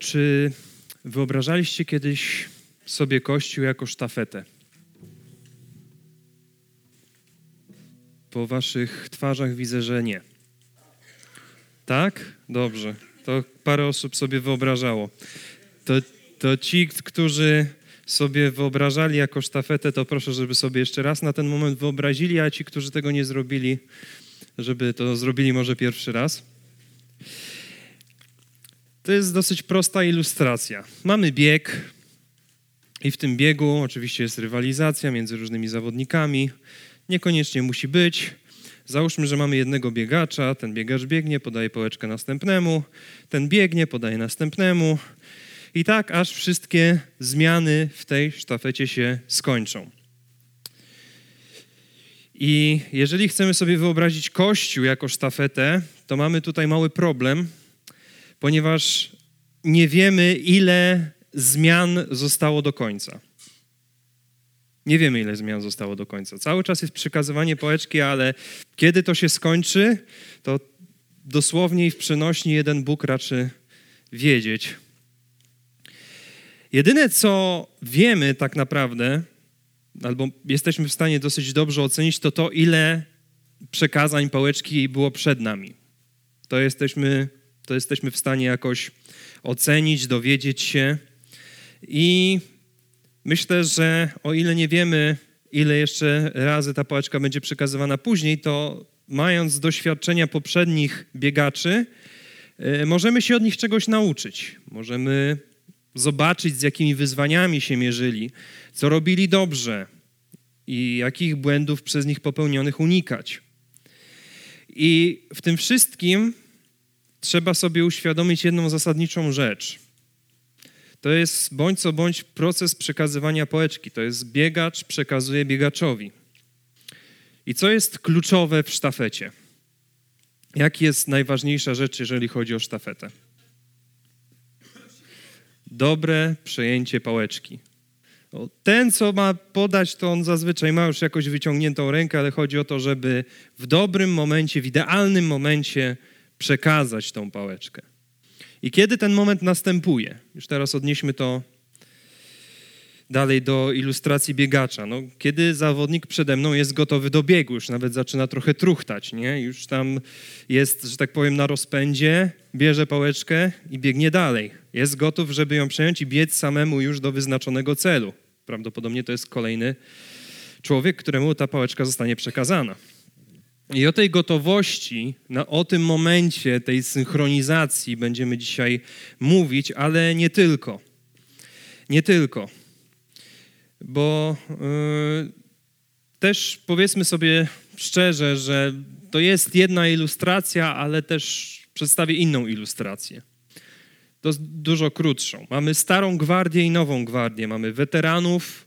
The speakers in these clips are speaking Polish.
Czy wyobrażaliście kiedyś sobie Kościół jako sztafetę? Po waszych twarzach widzę, że nie. Tak? Dobrze. To parę osób sobie wyobrażało. To, to ci, którzy sobie wyobrażali jako sztafetę, to proszę, żeby sobie jeszcze raz na ten moment wyobrazili, a ci, którzy tego nie zrobili, żeby to zrobili może pierwszy raz. To jest dosyć prosta ilustracja. Mamy bieg i w tym biegu oczywiście jest rywalizacja między różnymi zawodnikami. Niekoniecznie musi być. Załóżmy, że mamy jednego biegacza, ten biegacz biegnie, podaje pałeczkę następnemu, ten biegnie, podaje następnemu. I tak aż wszystkie zmiany w tej sztafecie się skończą. I jeżeli chcemy sobie wyobrazić Kościół jako sztafetę, to mamy tutaj mały problem, ponieważ nie wiemy, ile zmian zostało do końca. Nie wiemy, ile zmian zostało do końca. Cały czas jest przekazywanie pałeczki, ale kiedy to się skończy, to dosłownie i w przenośni jeden Bóg raczy wiedzieć. Jedyne, co wiemy tak naprawdę, albo jesteśmy w stanie dosyć dobrze ocenić, to to, ile przekazań pałeczki było przed nami. To jesteśmy, to jesteśmy w stanie jakoś ocenić, dowiedzieć się. I myślę, że o ile nie wiemy, ile jeszcze razy ta pałeczka będzie przekazywana później, to mając doświadczenia poprzednich biegaczy, y, możemy się od nich czegoś nauczyć. Możemy zobaczyć, z jakimi wyzwaniami się mierzyli, co robili dobrze i jakich błędów przez nich popełnionych unikać. I w tym wszystkim trzeba sobie uświadomić jedną zasadniczą rzecz. To jest bądź co bądź proces przekazywania pałeczki. To jest biegacz przekazuje biegaczowi. I co jest kluczowe w sztafecie? Jaki jest najważniejsza rzecz, jeżeli chodzi o sztafetę? dobre przejęcie pałeczki. Ten, co ma podać, to on zazwyczaj ma już jakoś wyciągniętą rękę, ale chodzi o to, żeby w dobrym momencie, w idealnym momencie przekazać tą pałeczkę. I kiedy ten moment następuje? Już teraz odnieśmy to dalej do ilustracji biegacza. No, kiedy zawodnik przede mną jest gotowy do biegu, już nawet zaczyna trochę truchtać, nie? Już tam jest, że tak powiem, na rozpędzie, bierze pałeczkę i biegnie dalej. Jest gotów, żeby ją przejąć i biec samemu już do wyznaczonego celu. Prawdopodobnie to jest kolejny człowiek, któremu ta pałeczka zostanie przekazana. I o tej gotowości, na, o tym momencie tej synchronizacji będziemy dzisiaj mówić, ale nie tylko. Nie tylko bo yy, też powiedzmy sobie szczerze, że to jest jedna ilustracja, ale też przedstawię inną ilustrację. To dużo krótszą. Mamy starą gwardię i nową gwardię. Mamy weteranów,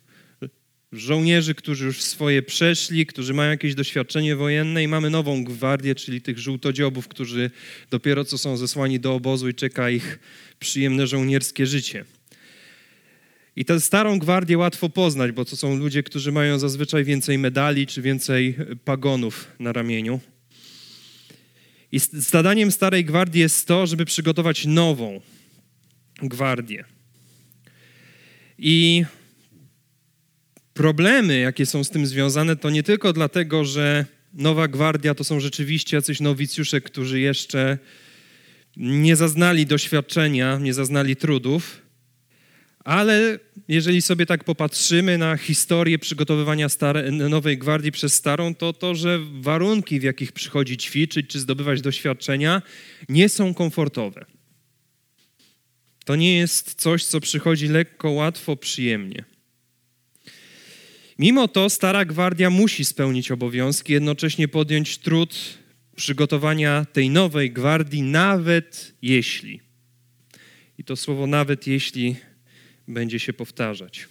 żołnierzy, którzy już swoje przeszli, którzy mają jakieś doświadczenie wojenne i mamy nową gwardię, czyli tych żółtodziobów, którzy dopiero co są zesłani do obozu i czeka ich przyjemne żołnierskie życie. I tę starą gwardię łatwo poznać, bo to są ludzie, którzy mają zazwyczaj więcej medali czy więcej pagonów na ramieniu. I zadaniem starej gwardii jest to, żeby przygotować nową gwardię. I problemy, jakie są z tym związane, to nie tylko dlatego, że nowa gwardia to są rzeczywiście jacyś nowicjusze, którzy jeszcze nie zaznali doświadczenia, nie zaznali trudów, ale jeżeli sobie tak popatrzymy na historię przygotowywania stare, nowej gwardii przez starą, to to, że warunki, w jakich przychodzi ćwiczyć czy zdobywać doświadczenia, nie są komfortowe. To nie jest coś, co przychodzi lekko, łatwo, przyjemnie. Mimo to stara gwardia musi spełnić obowiązki, jednocześnie podjąć trud przygotowania tej nowej gwardii, nawet jeśli. I to słowo nawet jeśli będzie się powtarzać.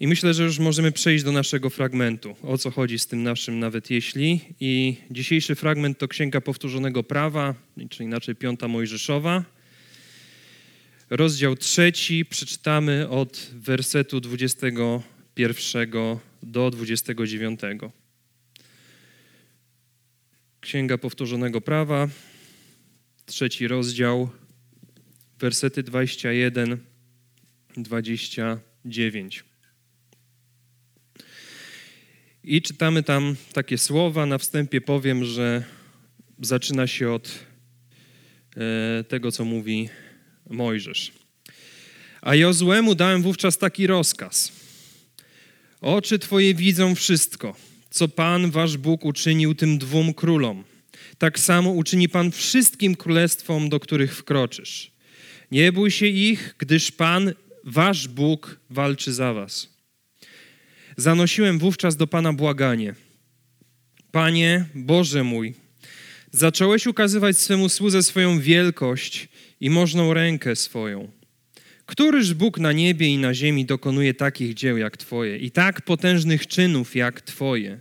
I myślę, że już możemy przejść do naszego fragmentu. O co chodzi z tym naszym nawet jeśli? I dzisiejszy fragment to Księga Powtórzonego Prawa, czy inaczej Piąta Mojżeszowa. Rozdział trzeci przeczytamy od wersetu 21 do 29. Księga Powtórzonego Prawa, trzeci rozdział, wersety 21, 29. I czytamy tam takie słowa. Na wstępie powiem, że zaczyna się od e, tego, co mówi Mojżesz. A Jozłemu dałem wówczas taki rozkaz. Oczy Twoje widzą wszystko, co Pan, Wasz Bóg, uczynił tym dwóm królom. Tak samo uczyni Pan wszystkim królestwom, do których wkroczysz. Nie bój się ich, gdyż Pan, Wasz Bóg, walczy za Was. Zanosiłem wówczas do Pana błaganie. Panie, Boże mój, zacząłeś ukazywać swemu słudze swoją wielkość i możną rękę swoją. Któryż Bóg na niebie i na ziemi dokonuje takich dzieł jak Twoje i tak potężnych czynów jak Twoje?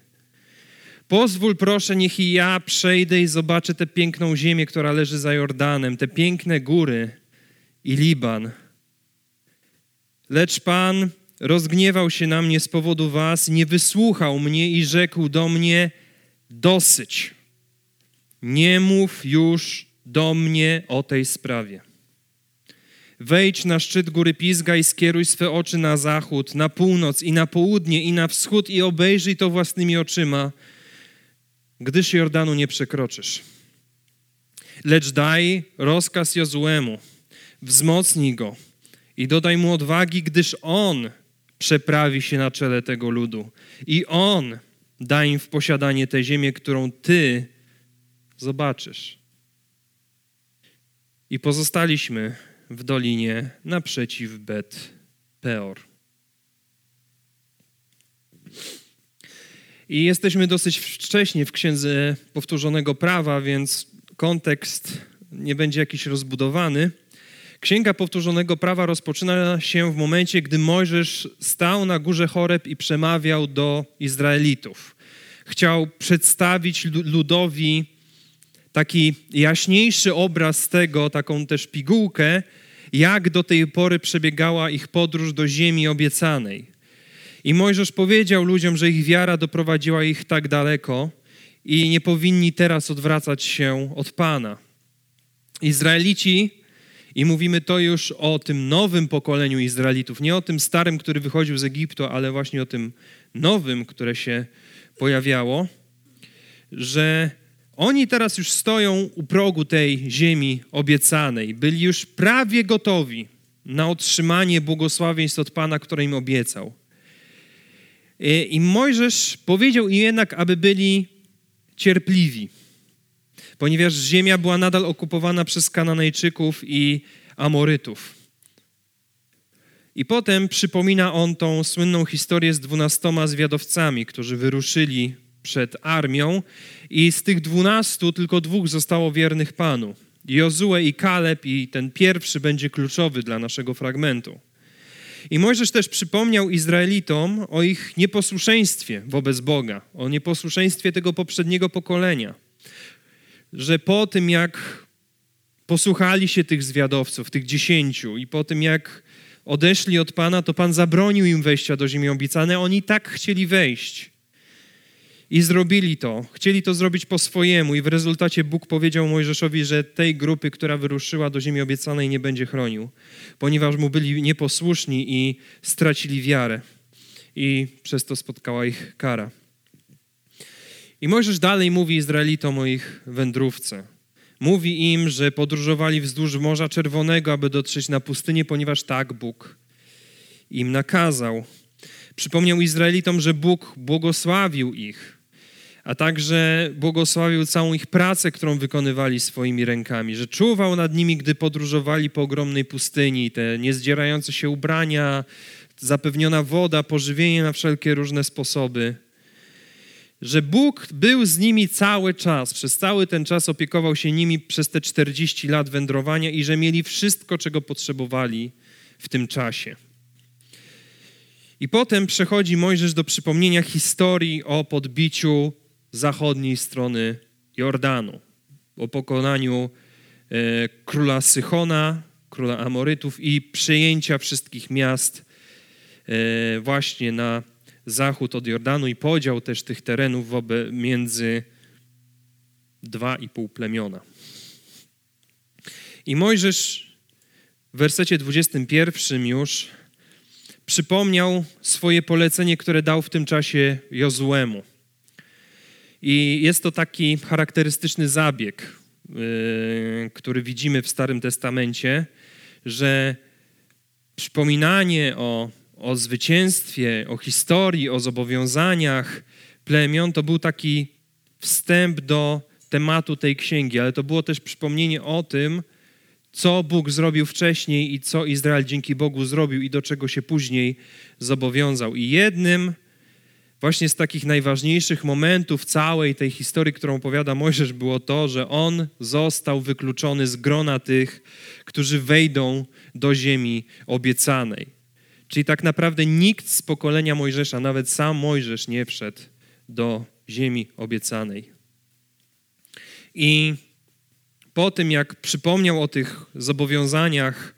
Pozwól proszę, niech i ja przejdę i zobaczę tę piękną ziemię, która leży za Jordanem, te piękne góry i Liban. Lecz Pan rozgniewał się na mnie z powodu was, nie wysłuchał mnie i rzekł do mnie: Dosyć. Nie mów już do mnie o tej sprawie. Wejdź na szczyt góry Pizga i skieruj swe oczy na zachód, na północ i na południe i na wschód i obejrzyj to własnymi oczyma, gdyż Jordanu nie przekroczysz. Lecz daj rozkaz Jozuemu, wzmocnij go i dodaj mu odwagi, gdyż on przeprawi się na czele tego ludu. I On da im w posiadanie tę ziemię, którą Ty zobaczysz. I pozostaliśmy w dolinie naprzeciw Bet Peor. I jesteśmy dosyć wcześnie w Księdze Powtórzonego Prawa, więc kontekst nie będzie jakiś rozbudowany. Księga Powtórzonego Prawa rozpoczyna się w momencie, gdy Mojżesz stał na górze Choreb i przemawiał do Izraelitów. Chciał przedstawić ludowi taki jaśniejszy obraz tego, taką też pigułkę, jak do tej pory przebiegała ich podróż do ziemi obiecanej. I Mojżesz powiedział ludziom, że ich wiara doprowadziła ich tak daleko i nie powinni teraz odwracać się od Pana. Izraelici i mówimy to już o tym nowym pokoleniu Izraelitów, nie o tym starym, który wychodził z Egiptu, ale właśnie o tym nowym, które się pojawiało, że oni teraz już stoją u progu tej ziemi obiecanej. Byli już prawie gotowi na otrzymanie błogosławieństw od Pana, które im obiecał. I Mojżesz powiedział im jednak, aby byli cierpliwi ponieważ ziemia była nadal okupowana przez Kananejczyków i Amorytów. I potem przypomina on tą słynną historię z dwunastoma zwiadowcami, którzy wyruszyli przed armią i z tych dwunastu tylko dwóch zostało wiernych Panu. Jozue i Kaleb i ten pierwszy będzie kluczowy dla naszego fragmentu. I Mojżesz też przypomniał Izraelitom o ich nieposłuszeństwie wobec Boga, o nieposłuszeństwie tego poprzedniego pokolenia że po tym, jak posłuchali się tych zwiadowców, tych dziesięciu, i po tym, jak odeszli od Pana, to Pan zabronił im wejścia do ziemi obiecanej. Oni tak chcieli wejść. I zrobili to. Chcieli to zrobić po swojemu, i w rezultacie Bóg powiedział Mojżeszowi, że tej grupy, która wyruszyła do ziemi obiecanej, nie będzie chronił, ponieważ mu byli nieposłuszni i stracili wiarę. I przez to spotkała ich kara. I Mojżesz dalej mówi Izraelitom o ich wędrówce. Mówi im, że podróżowali wzdłuż Morza Czerwonego, aby dotrzeć na pustynię, ponieważ tak Bóg im nakazał. Przypomniał Izraelitom, że Bóg błogosławił ich, a także błogosławił całą ich pracę, którą wykonywali swoimi rękami, że czuwał nad nimi, gdy podróżowali po ogromnej pustyni, te niezdzierające się ubrania, zapewniona woda, pożywienie na wszelkie różne sposoby. Że Bóg był z nimi cały czas, przez cały ten czas opiekował się nimi przez te 40 lat wędrowania i że mieli wszystko, czego potrzebowali w tym czasie. I potem przechodzi Mojżesz do przypomnienia historii o podbiciu zachodniej strony Jordanu, o pokonaniu e, króla Sychona, króla Amorytów i przejęcia wszystkich miast e, właśnie na zachód od Jordanu i podział też tych terenów wobec, między dwa i pół plemiona. I Mojżesz w wersecie 21 już przypomniał swoje polecenie, które dał w tym czasie Jozuemu. I jest to taki charakterystyczny zabieg, yy, który widzimy w Starym Testamencie, że przypominanie o, o zwycięstwie, o historii, o zobowiązaniach plemion to był taki wstęp do tematu tej księgi, ale to było też przypomnienie o tym, co Bóg zrobił wcześniej i co Izrael dzięki Bogu zrobił i do czego się później zobowiązał. I jednym właśnie z takich najważniejszych momentów całej tej historii, którą opowiada Mojżesz, było to, że on został wykluczony z grona tych, którzy wejdą do ziemi obiecanej. Czyli tak naprawdę nikt z pokolenia Mojżesza, nawet sam Mojżesz nie wszedł do ziemi obiecanej. I po tym, jak przypomniał o tych zobowiązaniach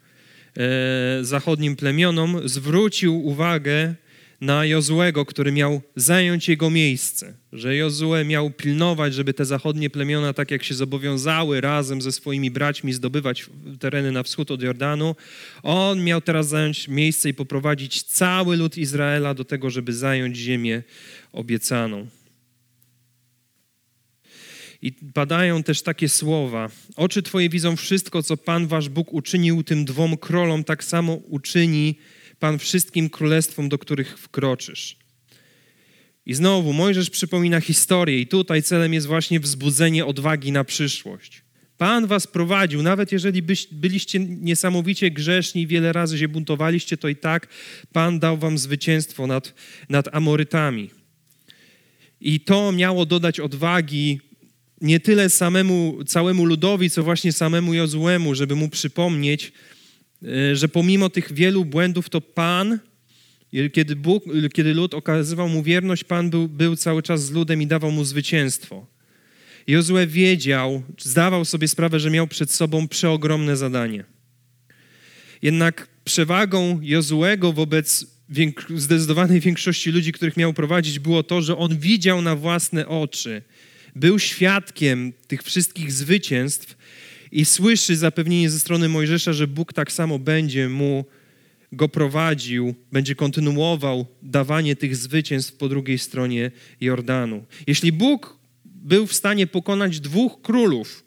e, zachodnim plemionom, zwrócił uwagę na Jozłego, który miał zająć jego miejsce, że Jozue miał pilnować, żeby te zachodnie plemiona, tak jak się zobowiązały razem ze swoimi braćmi zdobywać tereny na wschód od Jordanu, on miał teraz zająć miejsce i poprowadzić cały lud Izraela do tego, żeby zająć ziemię obiecaną. I padają też takie słowa: Oczy Twoje widzą wszystko, co Pan Wasz Bóg uczynił tym dwom królom, tak samo uczyni Pan wszystkim królestwom, do których wkroczysz. I znowu Mojżesz przypomina historię, i tutaj celem jest właśnie wzbudzenie odwagi na przyszłość. Pan was prowadził, nawet jeżeli byliście niesamowicie grzeszni, wiele razy się buntowaliście, to i tak Pan dał wam zwycięstwo nad, nad Amorytami. I to miało dodać odwagi nie tyle samemu całemu ludowi, co właśnie samemu Jozuemu, żeby mu przypomnieć, że pomimo tych wielu błędów, to Pan, kiedy, Bóg, kiedy lud okazywał mu wierność, Pan był, był cały czas z ludem i dawał mu zwycięstwo. Jozue wiedział, zdawał sobie sprawę, że miał przed sobą przeogromne zadanie. Jednak przewagą Jozuego wobec zdecydowanej większości ludzi, których miał prowadzić, było to, że on widział na własne oczy – był świadkiem tych wszystkich zwycięstw i słyszy zapewnienie ze strony Mojżesza, że Bóg tak samo będzie mu go prowadził, będzie kontynuował dawanie tych zwycięstw po drugiej stronie Jordanu. Jeśli Bóg był w stanie pokonać dwóch królów,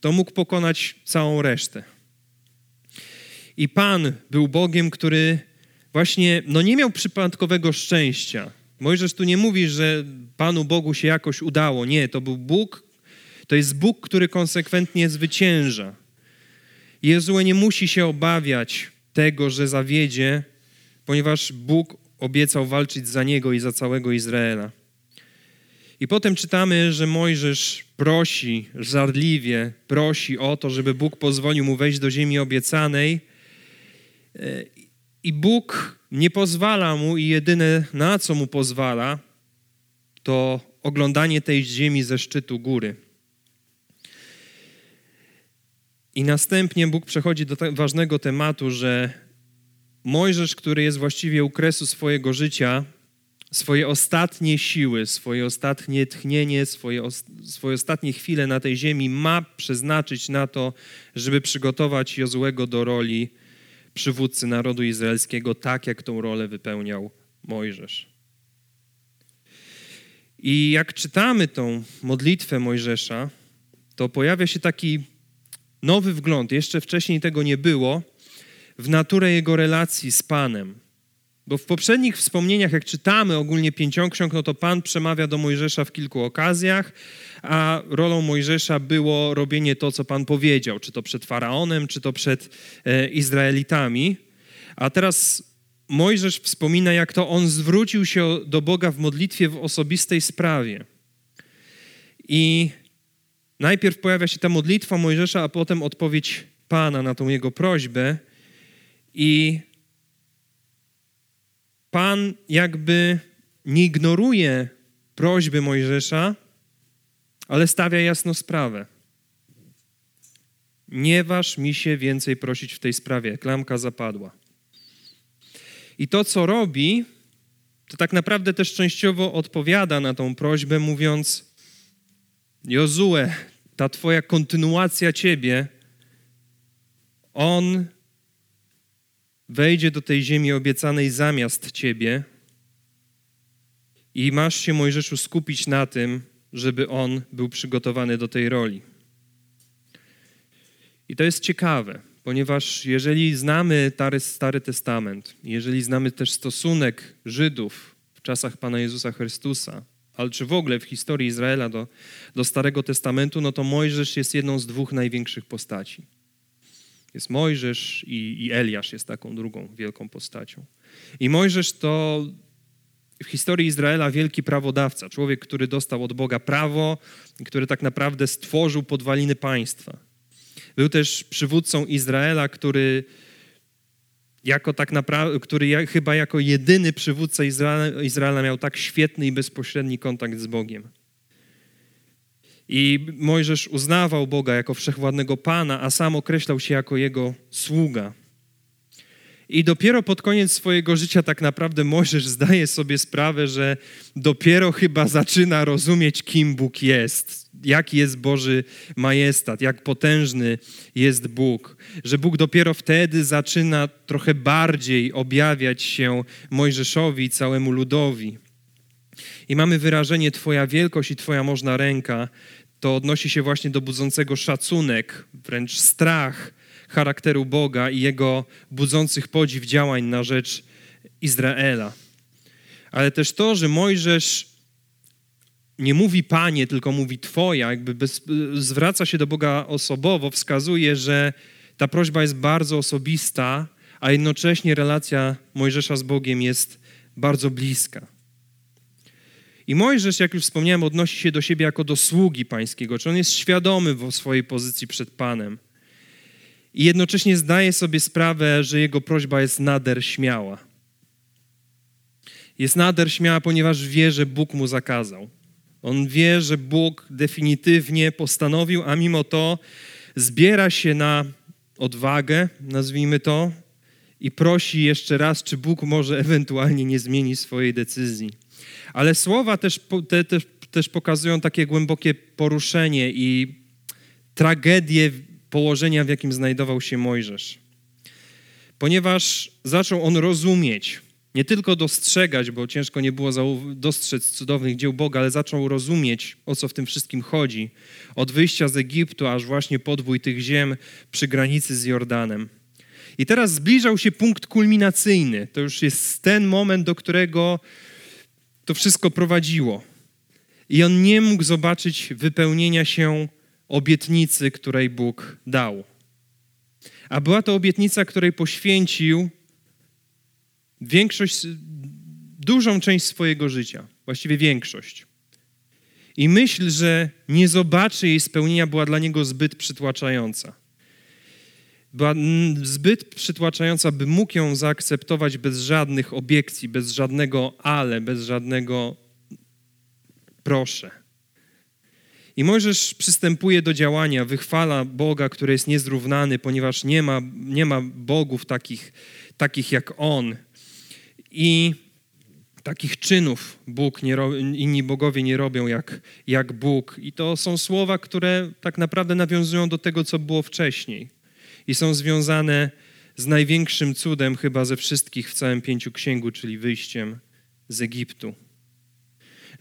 to mógł pokonać całą resztę. I Pan był Bogiem, który właśnie no nie miał przypadkowego szczęścia. Mojżesz tu nie mówi, że Panu Bogu się jakoś udało. Nie, to był Bóg, to jest Bóg, który konsekwentnie zwycięża. Jezue nie musi się obawiać tego, że zawiedzie, ponieważ Bóg obiecał walczyć za niego i za całego Izraela. I potem czytamy, że Mojżesz prosi, żarliwie prosi o to, żeby Bóg pozwolił mu wejść do ziemi obiecanej. I Bóg nie pozwala mu i jedyne na co mu pozwala, to oglądanie tej ziemi ze szczytu góry. I następnie Bóg przechodzi do ważnego tematu, że Mojżesz, który jest właściwie u kresu swojego życia, swoje ostatnie siły, swoje ostatnie tchnienie, swoje, swoje ostatnie chwile na tej ziemi ma przeznaczyć na to, żeby przygotować Jozłego do roli przywódcy narodu izraelskiego, tak jak tą rolę wypełniał Mojżesz. I jak czytamy tą modlitwę Mojżesza, to pojawia się taki nowy wgląd, jeszcze wcześniej tego nie było, w naturę jego relacji z Panem. Bo w poprzednich wspomnieniach, jak czytamy ogólnie pięcioksiąg, no to Pan przemawia do Mojżesza w kilku okazjach, a rolą Mojżesza było robienie to, co Pan powiedział, czy to przed Faraonem, czy to przed e, Izraelitami. A teraz Mojżesz wspomina, jak to on zwrócił się do Boga w modlitwie w osobistej sprawie. I najpierw pojawia się ta modlitwa Mojżesza, a potem odpowiedź Pana na tą jego prośbę. I Pan jakby nie ignoruje prośby Mojżesza, ale stawia jasno sprawę. Nie waż mi się więcej prosić w tej sprawie. Klamka zapadła. I to, co robi, to tak naprawdę też częściowo odpowiada na tą prośbę, mówiąc: Jozue, ta Twoja kontynuacja Ciebie, on wejdzie do tej ziemi obiecanej zamiast ciebie i masz się, Mojżeszu, skupić na tym, żeby on był przygotowany do tej roli. I to jest ciekawe, ponieważ jeżeli znamy Stary Testament, jeżeli znamy też stosunek Żydów w czasach Pana Jezusa Chrystusa, ale czy w ogóle w historii Izraela do, do Starego Testamentu, no to Mojżesz jest jedną z dwóch największych postaci. Jest Mojżesz i, i Eliasz jest taką drugą wielką postacią. I Mojżesz to w historii Izraela wielki prawodawca, człowiek, który dostał od Boga prawo, który tak naprawdę stworzył podwaliny państwa. Był też przywódcą Izraela, który jako tak naprawdę, który chyba jako jedyny przywódca Izraela, Izraela miał tak świetny i bezpośredni kontakt z Bogiem. I Mojżesz uznawał Boga jako wszechwładnego Pana, a sam określał się jako jego sługa. I dopiero pod koniec swojego życia tak naprawdę Mojżesz zdaje sobie sprawę, że dopiero chyba zaczyna rozumieć, kim Bóg jest, jaki jest Boży majestat, jak potężny jest Bóg. Że Bóg dopiero wtedy zaczyna trochę bardziej objawiać się Mojżeszowi i całemu ludowi. I mamy wyrażenie Twoja wielkość i Twoja można ręka. To odnosi się właśnie do budzącego szacunek, wręcz strach charakteru Boga i jego budzących podziw działań na rzecz Izraela. Ale też to, że Mojżesz nie mówi Panie, tylko mówi Twoja, jakby bez, zwraca się do Boga osobowo, wskazuje, że ta prośba jest bardzo osobista, a jednocześnie relacja Mojżesza z Bogiem jest bardzo bliska. I Mojżesz, jak już wspomniałem, odnosi się do siebie jako do sługi pańskiego, czy on jest świadomy w swojej pozycji przed Panem i jednocześnie zdaje sobie sprawę, że jego prośba jest nader śmiała. Jest nader śmiała, ponieważ wie, że Bóg mu zakazał. On wie, że Bóg definitywnie postanowił, a mimo to zbiera się na odwagę, nazwijmy to, i prosi jeszcze raz, czy Bóg może ewentualnie nie zmieni swojej decyzji. Ale słowa też, te, te, też pokazują takie głębokie poruszenie i tragedię położenia, w jakim znajdował się Mojżesz. Ponieważ zaczął on rozumieć, nie tylko dostrzegać, bo ciężko nie było dostrzec cudownych dzieł Boga, ale zaczął rozumieć, o co w tym wszystkim chodzi. Od wyjścia z Egiptu, aż właśnie podwój tych ziem przy granicy z Jordanem. I teraz zbliżał się punkt kulminacyjny. To już jest ten moment, do którego to wszystko prowadziło. I on nie mógł zobaczyć wypełnienia się obietnicy, której Bóg dał. A była to obietnica, której poświęcił większość, dużą część swojego życia, właściwie większość. I myśl, że nie zobaczy jej spełnienia, była dla niego zbyt przytłaczająca. Była zbyt przytłaczająca, by mógł ją zaakceptować bez żadnych obiekcji, bez żadnego ale, bez żadnego proszę. I Mojżesz przystępuje do działania, wychwala Boga, który jest niezrównany, ponieważ nie ma, nie ma bogów takich, takich jak On. I takich czynów Bóg nie inni bogowie nie robią jak, jak Bóg. I to są słowa, które tak naprawdę nawiązują do tego, co było wcześniej. I są związane z największym cudem chyba ze wszystkich w całym pięciu księgu, czyli wyjściem z Egiptu.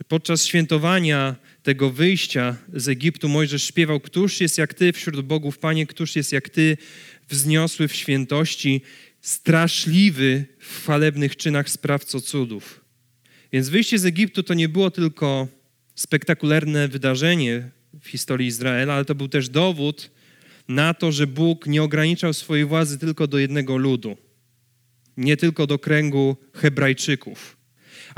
Podczas świętowania tego wyjścia z Egiptu. Mojżesz śpiewał: Któż jest jak Ty wśród bogów, Panie, któż jest jak Ty wzniosły w świętości, straszliwy w chwalebnych czynach sprawco cudów. Więc wyjście z Egiptu to nie było tylko spektakularne wydarzenie w historii Izraela, ale to był też dowód na to, że Bóg nie ograniczał swojej władzy tylko do jednego ludu, nie tylko do kręgu Hebrajczyków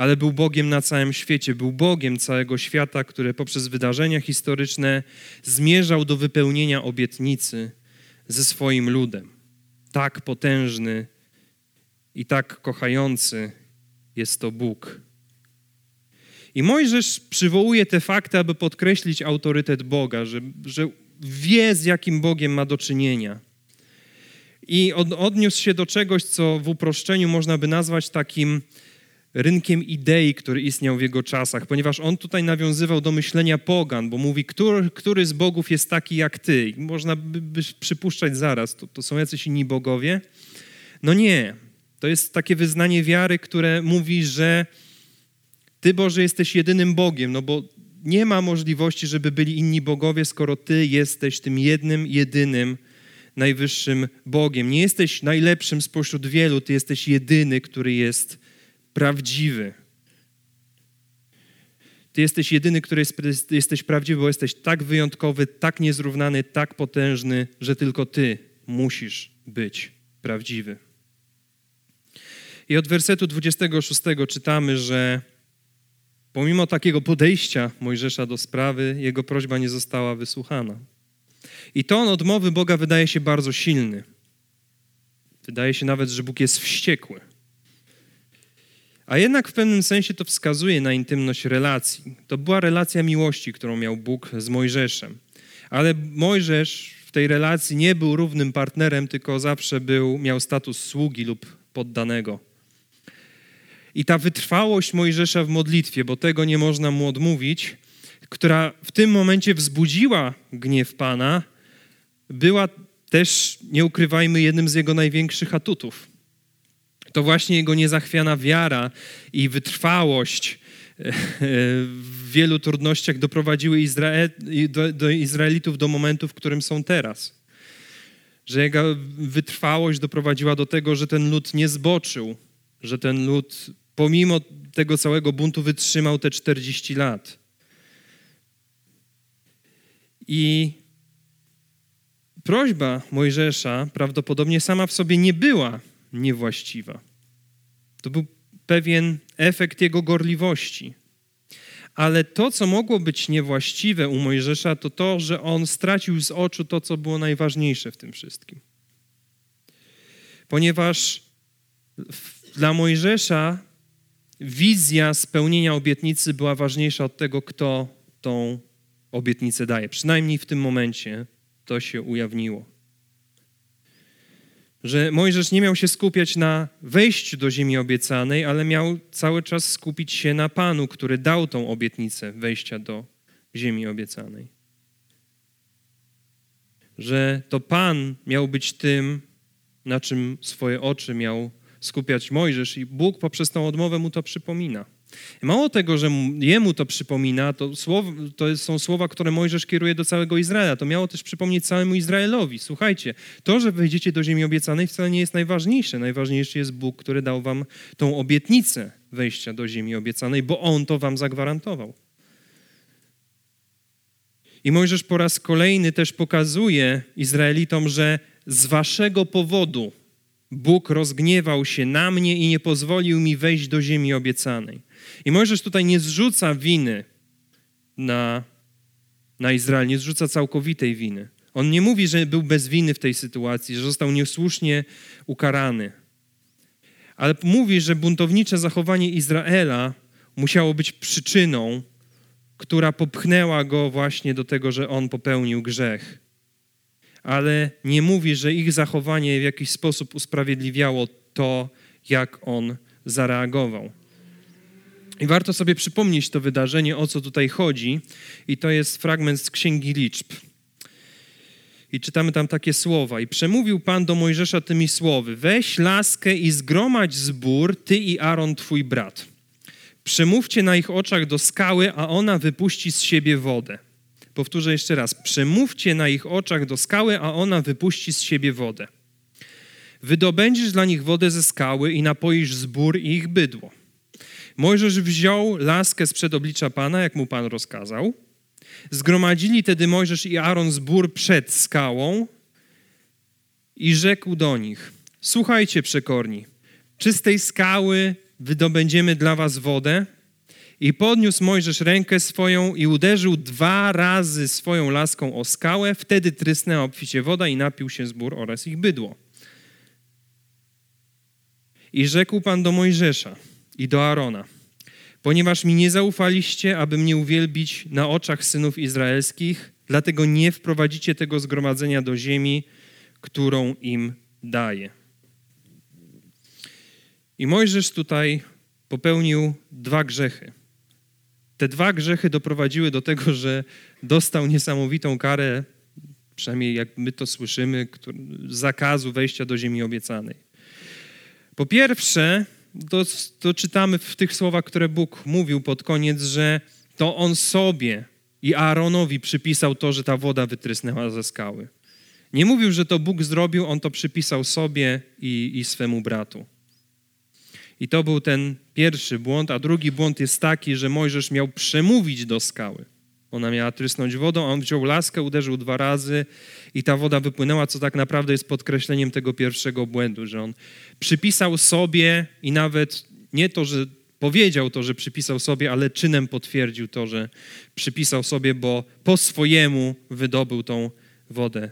ale był Bogiem na całym świecie, był Bogiem całego świata, który poprzez wydarzenia historyczne zmierzał do wypełnienia obietnicy ze swoim ludem. Tak potężny i tak kochający jest to Bóg. I Mojżesz przywołuje te fakty, aby podkreślić autorytet Boga, że, że wie, z jakim Bogiem ma do czynienia. I od, odniósł się do czegoś, co w uproszczeniu można by nazwać takim rynkiem idei, który istniał w jego czasach, ponieważ on tutaj nawiązywał do myślenia pogan, bo mówi, który, który z bogów jest taki jak ty. I można by, by przypuszczać zaraz, to, to są jacyś inni bogowie. No nie. To jest takie wyznanie wiary, które mówi, że Ty, Boże, jesteś jedynym Bogiem, no bo nie ma możliwości, żeby byli inni bogowie, skoro Ty jesteś tym jednym, jedynym, najwyższym Bogiem. Nie jesteś najlepszym spośród wielu, Ty jesteś jedyny, który jest prawdziwy. Ty jesteś jedyny, który jest, jesteś prawdziwy, bo jesteś tak wyjątkowy, tak niezrównany, tak potężny, że tylko Ty musisz być prawdziwy. I od wersetu 26 czytamy, że pomimo takiego podejścia Mojżesza do sprawy, jego prośba nie została wysłuchana. I ton odmowy Boga wydaje się bardzo silny. Wydaje się nawet, że Bóg jest wściekły. A jednak w pewnym sensie to wskazuje na intymność relacji. To była relacja miłości, którą miał Bóg z Mojżeszem. Ale Mojżesz w tej relacji nie był równym partnerem, tylko zawsze był, miał status sługi lub poddanego. I ta wytrwałość Mojżesza w modlitwie, bo tego nie można mu odmówić, która w tym momencie wzbudziła gniew Pana, była też, nie ukrywajmy, jednym z jego największych atutów. To właśnie jego niezachwiana wiara i wytrwałość e, w wielu trudnościach doprowadziły Izrael, do, do Izraelitów do momentu, w którym są teraz. Że jego wytrwałość doprowadziła do tego, że ten lud nie zboczył, że ten lud pomimo tego całego buntu wytrzymał te 40 lat. I prośba Mojżesza prawdopodobnie sama w sobie nie była niewłaściwa. To był pewien efekt jego gorliwości. Ale to, co mogło być niewłaściwe u Mojżesza, to to, że on stracił z oczu to, co było najważniejsze w tym wszystkim. Ponieważ dla Mojżesza wizja spełnienia obietnicy była ważniejsza od tego, kto tą obietnicę daje. Przynajmniej w tym momencie to się ujawniło. Że Mojżesz nie miał się skupiać na wejściu do ziemi obiecanej, ale miał cały czas skupić się na Panu, który dał tą obietnicę wejścia do ziemi obiecanej. Że to Pan miał być tym, na czym swoje oczy miał skupiać Mojżesz i Bóg poprzez tą odmowę mu to przypomina. Mało tego, że jemu to przypomina, to, to są słowa, które Mojżesz kieruje do całego Izraela. To miało też przypomnieć całemu Izraelowi. Słuchajcie, to, że wejdziecie do ziemi obiecanej wcale nie jest najważniejsze. Najważniejszy jest Bóg, który dał wam tą obietnicę wejścia do ziemi obiecanej, bo On to wam zagwarantował. I Mojżesz po raz kolejny też pokazuje Izraelitom, że z waszego powodu Bóg rozgniewał się na mnie i nie pozwolił mi wejść do ziemi obiecanej. I Mojżesz tutaj nie zrzuca winy na, na Izrael, nie zrzuca całkowitej winy. On nie mówi, że był bez winy w tej sytuacji, że został niesłusznie ukarany. Ale mówi, że buntownicze zachowanie Izraela musiało być przyczyną, która popchnęła go właśnie do tego, że on popełnił grzech ale nie mówi, że ich zachowanie w jakiś sposób usprawiedliwiało to, jak on zareagował. I warto sobie przypomnieć to wydarzenie, o co tutaj chodzi, i to jest fragment z Księgi Liczb. I czytamy tam takie słowa. I przemówił Pan do Mojżesza tymi słowy: Weź laskę i zgromadź zbór, ty i Aaron, twój brat. Przemówcie na ich oczach do skały, a ona wypuści z siebie wodę. Powtórzę jeszcze raz. Przemówcie na ich oczach do skały, a ona wypuści z siebie wodę. Wydobędziesz dla nich wodę ze skały i napoisz zbór i ich bydło. Mojżesz wziął laskę sprzed oblicza Pana, jak mu Pan rozkazał. Zgromadzili tedy Mojżesz i Aaron zbór przed skałą i rzekł do nich: Słuchajcie, przekorni, czy z tej skały wydobędziemy dla was wodę? I podniósł Mojżesz rękę swoją i uderzył dwa razy swoją laską o skałę. Wtedy trysnęła obficie woda i napił się zbór oraz ich bydło. I rzekł Pan do Mojżesza i do Arona, ponieważ mi nie zaufaliście, aby mnie uwielbić na oczach synów izraelskich, dlatego nie wprowadzicie tego zgromadzenia do ziemi, którą im daję. I Mojżesz tutaj popełnił dwa grzechy. Te dwa grzechy doprowadziły do tego, że dostał niesamowitą karę, przynajmniej jak my to słyszymy, zakazu wejścia do ziemi obiecanej. Po pierwsze, to, to czytamy w tych słowach, które Bóg mówił pod koniec, że to On sobie i Aaronowi przypisał to, że ta woda wytrysnęła ze skały. Nie mówił, że to Bóg zrobił, on to przypisał sobie i, i swemu bratu. I to był ten pierwszy błąd, a drugi błąd jest taki, że Mojżesz miał przemówić do skały. Ona miała trysnąć wodą, a on wziął laskę, uderzył dwa razy i ta woda wypłynęła, co tak naprawdę jest podkreśleniem tego pierwszego błędu, że on przypisał sobie i nawet nie to, że powiedział to, że przypisał sobie, ale czynem potwierdził to, że przypisał sobie, bo po swojemu wydobył tą wodę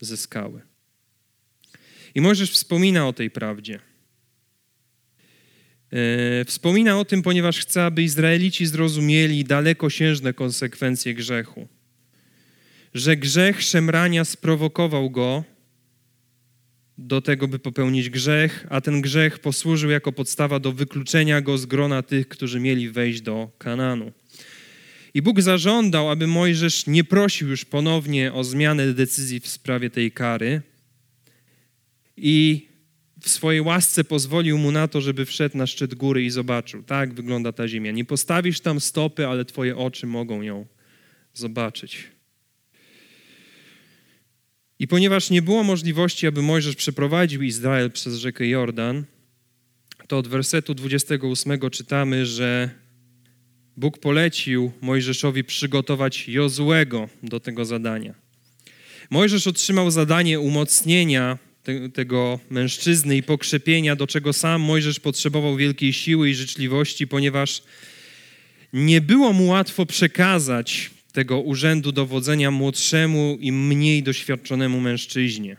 ze skały. I Mojżesz wspomina o tej prawdzie. E, wspomina o tym, ponieważ chce, aby Izraelici zrozumieli dalekosiężne konsekwencje grzechu. Że grzech szemrania sprowokował go do tego, by popełnić grzech, a ten grzech posłużył jako podstawa do wykluczenia go z grona tych, którzy mieli wejść do Kananu. I Bóg zażądał, aby Mojżesz nie prosił już ponownie o zmianę decyzji w sprawie tej kary i w swojej łasce pozwolił mu na to, żeby wszedł na szczyt góry i zobaczył. Tak wygląda ta ziemia. Nie postawisz tam stopy, ale twoje oczy mogą ją zobaczyć. I ponieważ nie było możliwości, aby Mojżesz przeprowadził Izrael przez rzekę Jordan, to od wersetu 28 czytamy, że Bóg polecił Mojżeszowi przygotować Jozłego do tego zadania. Mojżesz otrzymał zadanie umocnienia te, tego mężczyzny i pokrzepienia, do czego sam Mojżesz potrzebował wielkiej siły i życzliwości, ponieważ nie było mu łatwo przekazać tego urzędu dowodzenia młodszemu i mniej doświadczonemu mężczyźnie.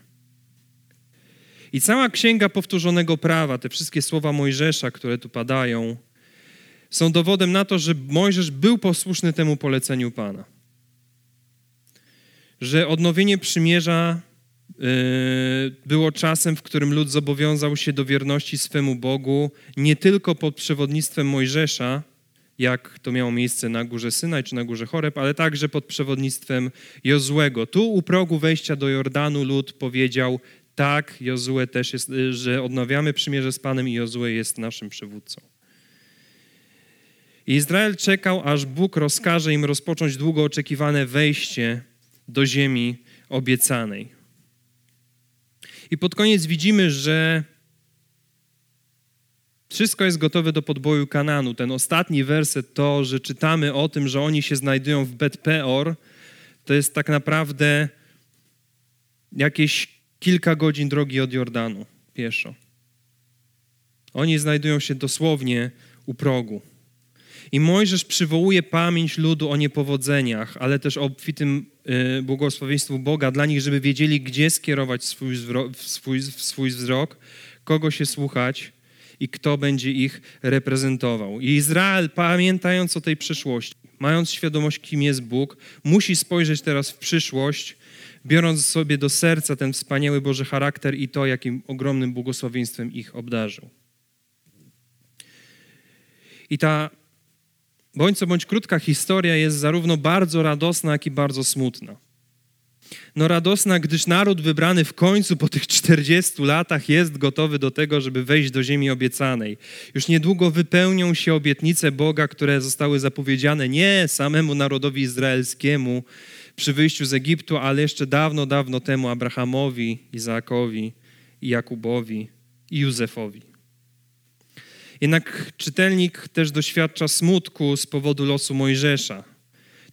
I cała księga powtórzonego prawa, te wszystkie słowa Mojżesza, które tu padają, są dowodem na to, że Mojżesz był posłuszny temu poleceniu Pana. Że odnowienie przymierza było czasem, w którym lud zobowiązał się do wierności swemu Bogu, nie tylko pod przewodnictwem Mojżesza, jak to miało miejsce na górze Synaj czy na górze Choreb, ale także pod przewodnictwem Jozłego. Tu u progu wejścia do Jordanu lud powiedział, tak, Jozue też jest, y, że odnawiamy przymierze z Panem i Jozue jest naszym przywódcą. Izrael czekał, aż Bóg rozkaże im rozpocząć długo oczekiwane wejście do ziemi obiecanej. I pod koniec widzimy, że wszystko jest gotowe do podboju Kananu. Ten ostatni werset, to, że czytamy o tym, że oni się znajdują w Bet Peor, to jest tak naprawdę jakieś kilka godzin drogi od Jordanu pieszo. Oni znajdują się dosłownie u progu. I Mojżesz przywołuje pamięć ludu o niepowodzeniach, ale też o obfitym y, błogosławieństwu Boga dla nich, żeby wiedzieli, gdzie skierować swój, swój, swój wzrok, kogo się słuchać i kto będzie ich reprezentował. I Izrael, pamiętając o tej przyszłości, mając świadomość, kim jest Bóg, musi spojrzeć teraz w przyszłość, biorąc sobie do serca ten wspaniały Boży charakter i to, jakim ogromnym błogosławieństwem ich obdarzył. I ta bądź co bądź krótka historia jest zarówno bardzo radosna, jak i bardzo smutna. No radosna, gdyż naród wybrany w końcu po tych 40 latach jest gotowy do tego, żeby wejść do ziemi obiecanej. Już niedługo wypełnią się obietnice Boga, które zostały zapowiedziane nie samemu narodowi izraelskiemu przy wyjściu z Egiptu, ale jeszcze dawno, dawno temu Abrahamowi, Izaakowi, Jakubowi i Józefowi. Jednak czytelnik też doświadcza smutku z powodu losu Mojżesza.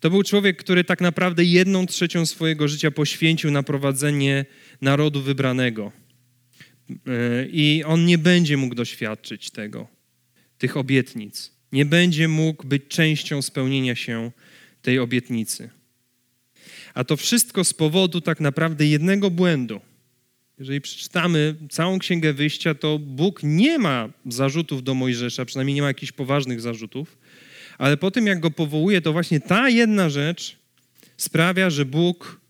To był człowiek, który tak naprawdę jedną trzecią swojego życia poświęcił na prowadzenie narodu wybranego. I on nie będzie mógł doświadczyć tego, tych obietnic. Nie będzie mógł być częścią spełnienia się tej obietnicy. A to wszystko z powodu tak naprawdę jednego błędu. Jeżeli przeczytamy całą Księgę Wyjścia, to Bóg nie ma zarzutów do Mojżesza, przynajmniej nie ma jakichś poważnych zarzutów, ale po tym, jak go powołuje, to właśnie ta jedna rzecz sprawia, że Bóg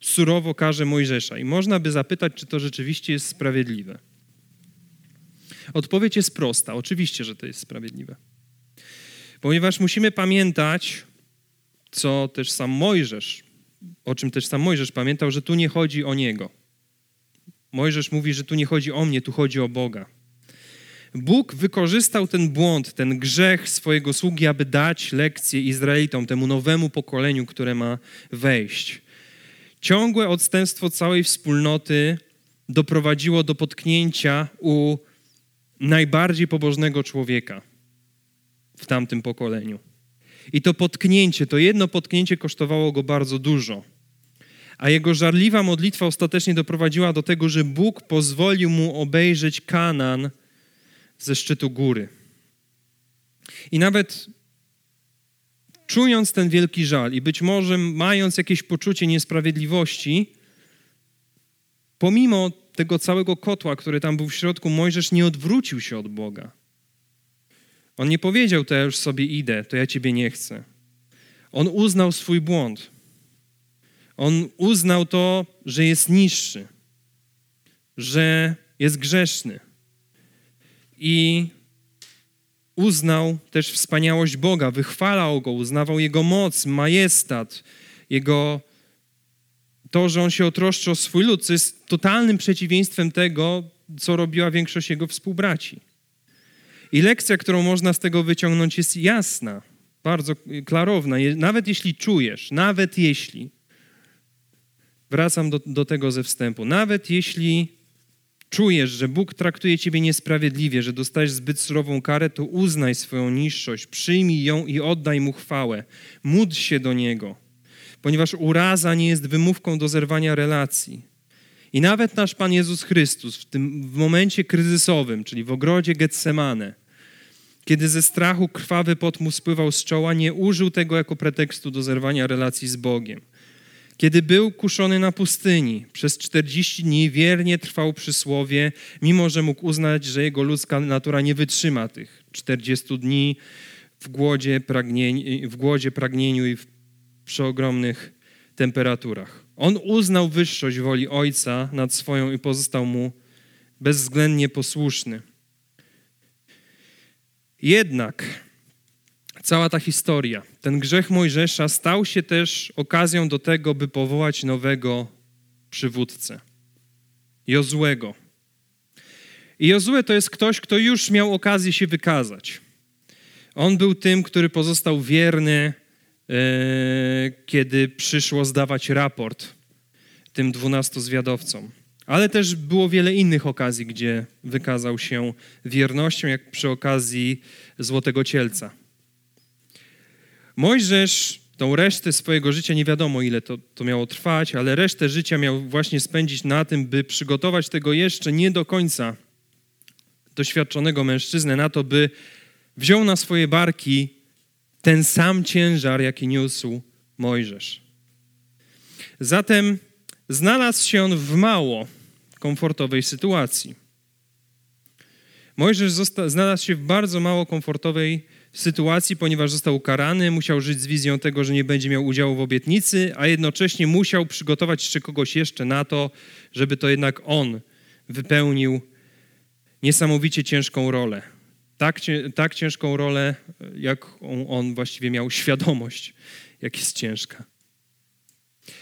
surowo karze Mojżesza. I można by zapytać, czy to rzeczywiście jest sprawiedliwe. Odpowiedź jest prosta. Oczywiście, że to jest sprawiedliwe. Ponieważ musimy pamiętać, co też sam Mojżesz, o czym też sam Mojżesz pamiętał, że tu nie chodzi o niego. Mojżesz mówi, że tu nie chodzi o mnie, tu chodzi o Boga. Bóg wykorzystał ten błąd, ten grzech swojego sługi, aby dać lekcję Izraelitom, temu nowemu pokoleniu, które ma wejść. Ciągłe odstępstwo całej wspólnoty doprowadziło do potknięcia u najbardziej pobożnego człowieka w tamtym pokoleniu. I to potknięcie, to jedno potknięcie kosztowało go bardzo dużo. A jego żarliwa modlitwa ostatecznie doprowadziła do tego, że Bóg pozwolił mu obejrzeć Kanan ze szczytu góry. I nawet czując ten wielki żal i być może mając jakieś poczucie niesprawiedliwości, pomimo tego całego kotła, który tam był w środku, Mojżesz nie odwrócił się od Boga. On nie powiedział, to ja już sobie idę, to ja ciebie nie chcę. On uznał swój błąd. On uznał to, że jest niższy, że jest grzeszny. I uznał też wspaniałość Boga, wychwalał Go, uznawał Jego moc, majestat, Jego to, że On się otroszczy o swój lud, co jest totalnym przeciwieństwem tego, co robiła większość Jego współbraci. I lekcja, którą można z tego wyciągnąć, jest jasna, bardzo klarowna. Nawet jeśli czujesz, nawet jeśli, wracam do, do tego ze wstępu, nawet jeśli czujesz, że Bóg traktuje ciebie niesprawiedliwie, że dostajesz zbyt surową karę, to uznaj swoją niższość, przyjmij ją i oddaj mu chwałę. Módl się do niego, ponieważ uraza nie jest wymówką do zerwania relacji. I nawet nasz Pan Jezus Chrystus w tym w momencie kryzysowym, czyli w ogrodzie Getsemane, kiedy ze strachu krwawy pot mu spływał z czoła, nie użył tego jako pretekstu do zerwania relacji z Bogiem. Kiedy był kuszony na pustyni, przez 40 dni wiernie trwał przy słowie, mimo że mógł uznać, że jego ludzka natura nie wytrzyma tych 40 dni w głodzie, pragnieniu, w głodzie pragnieniu i w przeogromnych temperaturach. On uznał wyższość woli Ojca nad swoją i pozostał mu bezwzględnie posłuszny. Jednak cała ta historia, ten grzech Mojżesza stał się też okazją do tego, by powołać nowego przywódcę. Jozłego. I Jozue to jest ktoś, kto już miał okazję się wykazać. On był tym, który pozostał wierny, e, kiedy przyszło zdawać raport tym dwunastu zwiadowcom. Ale też było wiele innych okazji, gdzie wykazał się wiernością, jak przy okazji Złotego Cielca. Mojżesz tą resztę swojego życia, nie wiadomo ile to, to miało trwać, ale resztę życia miał właśnie spędzić na tym, by przygotować tego jeszcze nie do końca doświadczonego mężczyznę na to, by wziął na swoje barki ten sam ciężar, jaki niósł Mojżesz. Zatem znalazł się on w mało komfortowej sytuacji. Mojżesz znalazł się w bardzo mało komfortowej sytuacji, ponieważ został ukarany, musiał żyć z wizją tego, że nie będzie miał udziału w obietnicy, a jednocześnie musiał przygotować jeszcze kogoś jeszcze na to, żeby to jednak on wypełnił niesamowicie ciężką rolę. Tak, tak ciężką rolę, jak on właściwie miał świadomość, jak jest ciężka.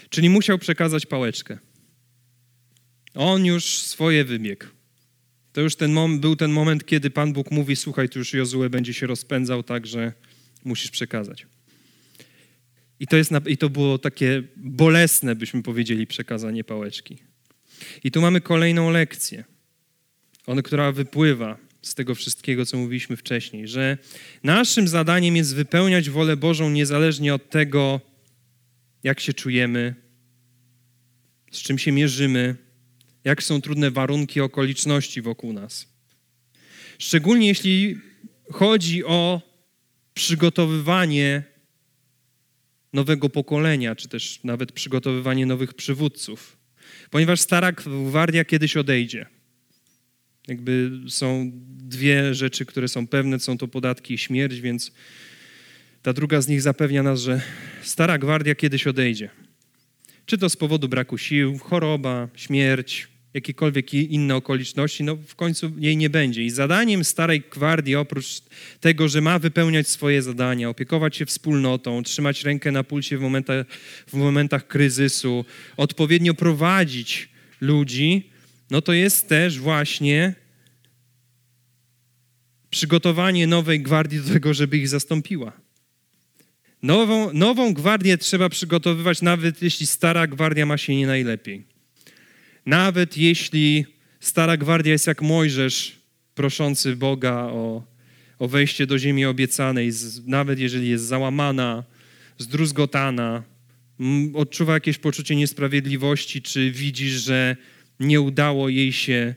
Czyli musiał przekazać pałeczkę. On już swoje wybiegł. To już ten mom, był ten moment, kiedy Pan Bóg mówi: Słuchaj, tu już Jozue będzie się rozpędzał, tak że musisz przekazać. I to, jest, I to było takie bolesne, byśmy powiedzieli, przekazanie pałeczki. I tu mamy kolejną lekcję, ona, która wypływa z tego wszystkiego, co mówiliśmy wcześniej, że naszym zadaniem jest wypełniać wolę Bożą niezależnie od tego, jak się czujemy, z czym się mierzymy, jak są trudne warunki, okoliczności wokół nas. Szczególnie jeśli chodzi o przygotowywanie nowego pokolenia, czy też nawet przygotowywanie nowych przywódców. Ponieważ stara gwardia kiedyś odejdzie. Jakby są dwie rzeczy, które są pewne, są to podatki i śmierć, więc ta druga z nich zapewnia nas, że stara gwardia kiedyś odejdzie. Czy to z powodu braku sił, choroba, śmierć, jakiekolwiek inne okoliczności, no w końcu jej nie będzie. I zadaniem starej gwardii, oprócz tego, że ma wypełniać swoje zadania, opiekować się wspólnotą, trzymać rękę na pulsie w momentach, w momentach kryzysu, odpowiednio prowadzić ludzi, no to jest też właśnie przygotowanie nowej gwardii do tego, żeby ich zastąpiła. Nową, nową gwardię trzeba przygotowywać, nawet jeśli stara gwardia ma się nie najlepiej. Nawet jeśli stara gwardia jest jak Mojżesz, proszący Boga o, o wejście do ziemi obiecanej, nawet jeżeli jest załamana, zdruzgotana, odczuwa jakieś poczucie niesprawiedliwości, czy widzisz, że nie udało jej się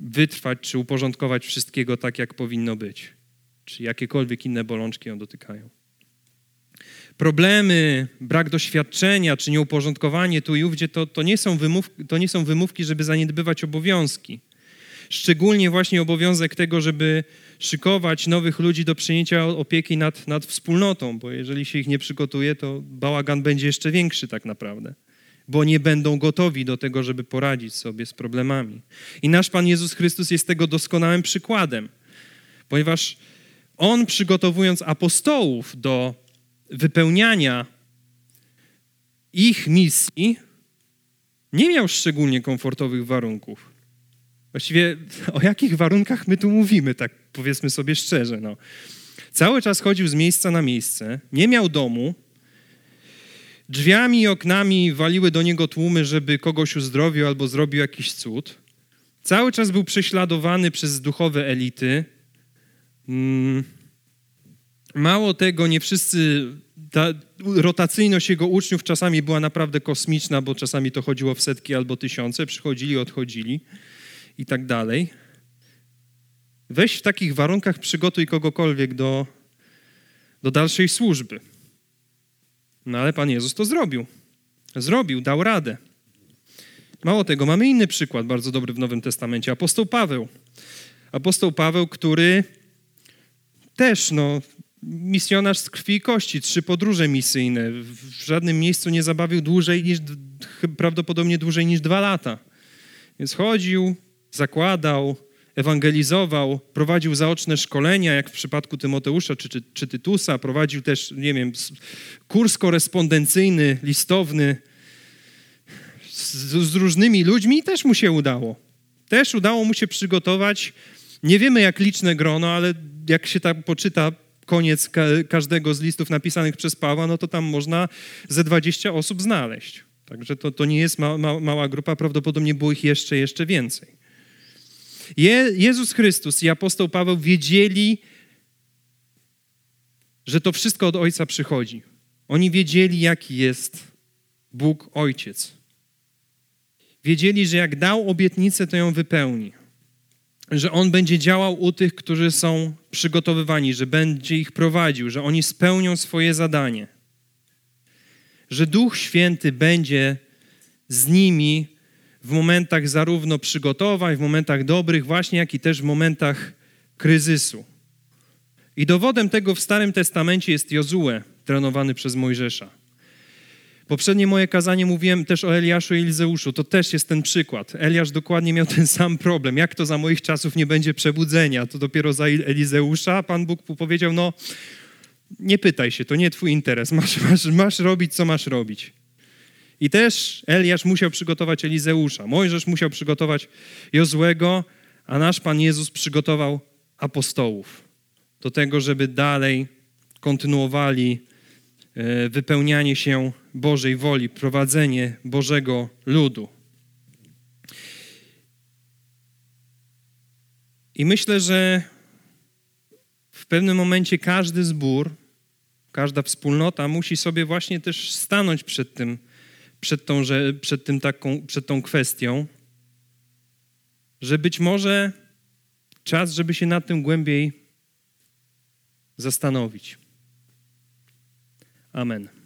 wytrwać, czy uporządkować wszystkiego tak, jak powinno być, czy jakiekolwiek inne bolączki ją dotykają. Problemy, brak doświadczenia, czy nieuporządkowanie tu i ówdzie, to, to, nie są wymówki, to nie są wymówki, żeby zaniedbywać obowiązki. Szczególnie właśnie obowiązek tego, żeby szykować nowych ludzi do przyjęcia opieki nad, nad wspólnotą, bo jeżeli się ich nie przygotuje, to bałagan będzie jeszcze większy tak naprawdę, bo nie będą gotowi do tego, żeby poradzić sobie z problemami. I nasz Pan Jezus Chrystus jest tego doskonałym przykładem, ponieważ On przygotowując apostołów do wypełniania ich misji, nie miał szczególnie komfortowych warunków. Właściwie o jakich warunkach my tu mówimy, tak powiedzmy sobie szczerze. No. Cały czas chodził z miejsca na miejsce, nie miał domu, drzwiami i oknami waliły do niego tłumy, żeby kogoś uzdrowił albo zrobił jakiś cud. Cały czas był prześladowany przez duchowe elity. Mało tego, nie wszyscy, ta rotacyjność jego uczniów czasami była naprawdę kosmiczna, bo czasami to chodziło w setki albo tysiące, przychodzili, odchodzili i tak dalej. Weź w takich warunkach, przygotuj kogokolwiek do, do dalszej służby. No ale Pan Jezus to zrobił. Zrobił, dał radę. Mało tego, mamy inny przykład, bardzo dobry w Nowym Testamencie. Apostoł Paweł. Apostoł Paweł, który też, no, misjonarz z krwi i kości, trzy podróże misyjne. W żadnym miejscu nie zabawił dłużej niż, prawdopodobnie dłużej niż dwa lata. Więc chodził, zakładał, ewangelizował, prowadził zaoczne szkolenia, jak w przypadku Tymoteusza czy, czy, czy Tytusa, prowadził też, nie wiem, kurs korespondencyjny, listowny z, z różnymi ludźmi i też mu się udało. Też udało mu się przygotować, nie wiemy jak liczne grono, ale jak się tam poczyta koniec ka każdego z listów napisanych przez Pawła, no to tam można ze 20 osób znaleźć. Także to, to nie jest ma, ma, mała grupa, prawdopodobnie było ich jeszcze, jeszcze więcej. Je, Jezus Chrystus i apostoł Paweł wiedzieli, że to wszystko od Ojca przychodzi. Oni wiedzieli, jaki jest Bóg Ojciec. Wiedzieli, że jak dał obietnicę, to ją wypełni. Że On będzie działał u tych, którzy są przygotowywani, że będzie ich prowadził, że oni spełnią swoje zadanie. Że Duch Święty będzie z nimi w momentach zarówno przygotowań, w momentach dobrych, właśnie jak i też w momentach kryzysu. I dowodem tego w Starym Testamencie jest Jozue, trenowany przez Mojżesza. Poprzednie moje kazanie mówiłem też o Eliaszu i Elizeuszu. To też jest ten przykład. Eliasz dokładnie miał ten sam problem. Jak to za moich czasów nie będzie przebudzenia? To dopiero za Elizeusza Pan Bóg powiedział, no nie pytaj się, to nie twój interes. Masz, masz, masz robić, co masz robić. I też Eliasz musiał przygotować Elizeusza, Mojżesz musiał przygotować Jozłego, a nasz Pan Jezus przygotował apostołów do tego, żeby dalej kontynuowali wypełnianie się Bożej woli, prowadzenie Bożego ludu. I myślę, że w pewnym momencie każdy zbór, każda wspólnota musi sobie właśnie też stanąć przed tym, przed tą, że, przed, tym taką, przed tą kwestią, że być może czas, żeby się nad tym głębiej zastanowić. Amen.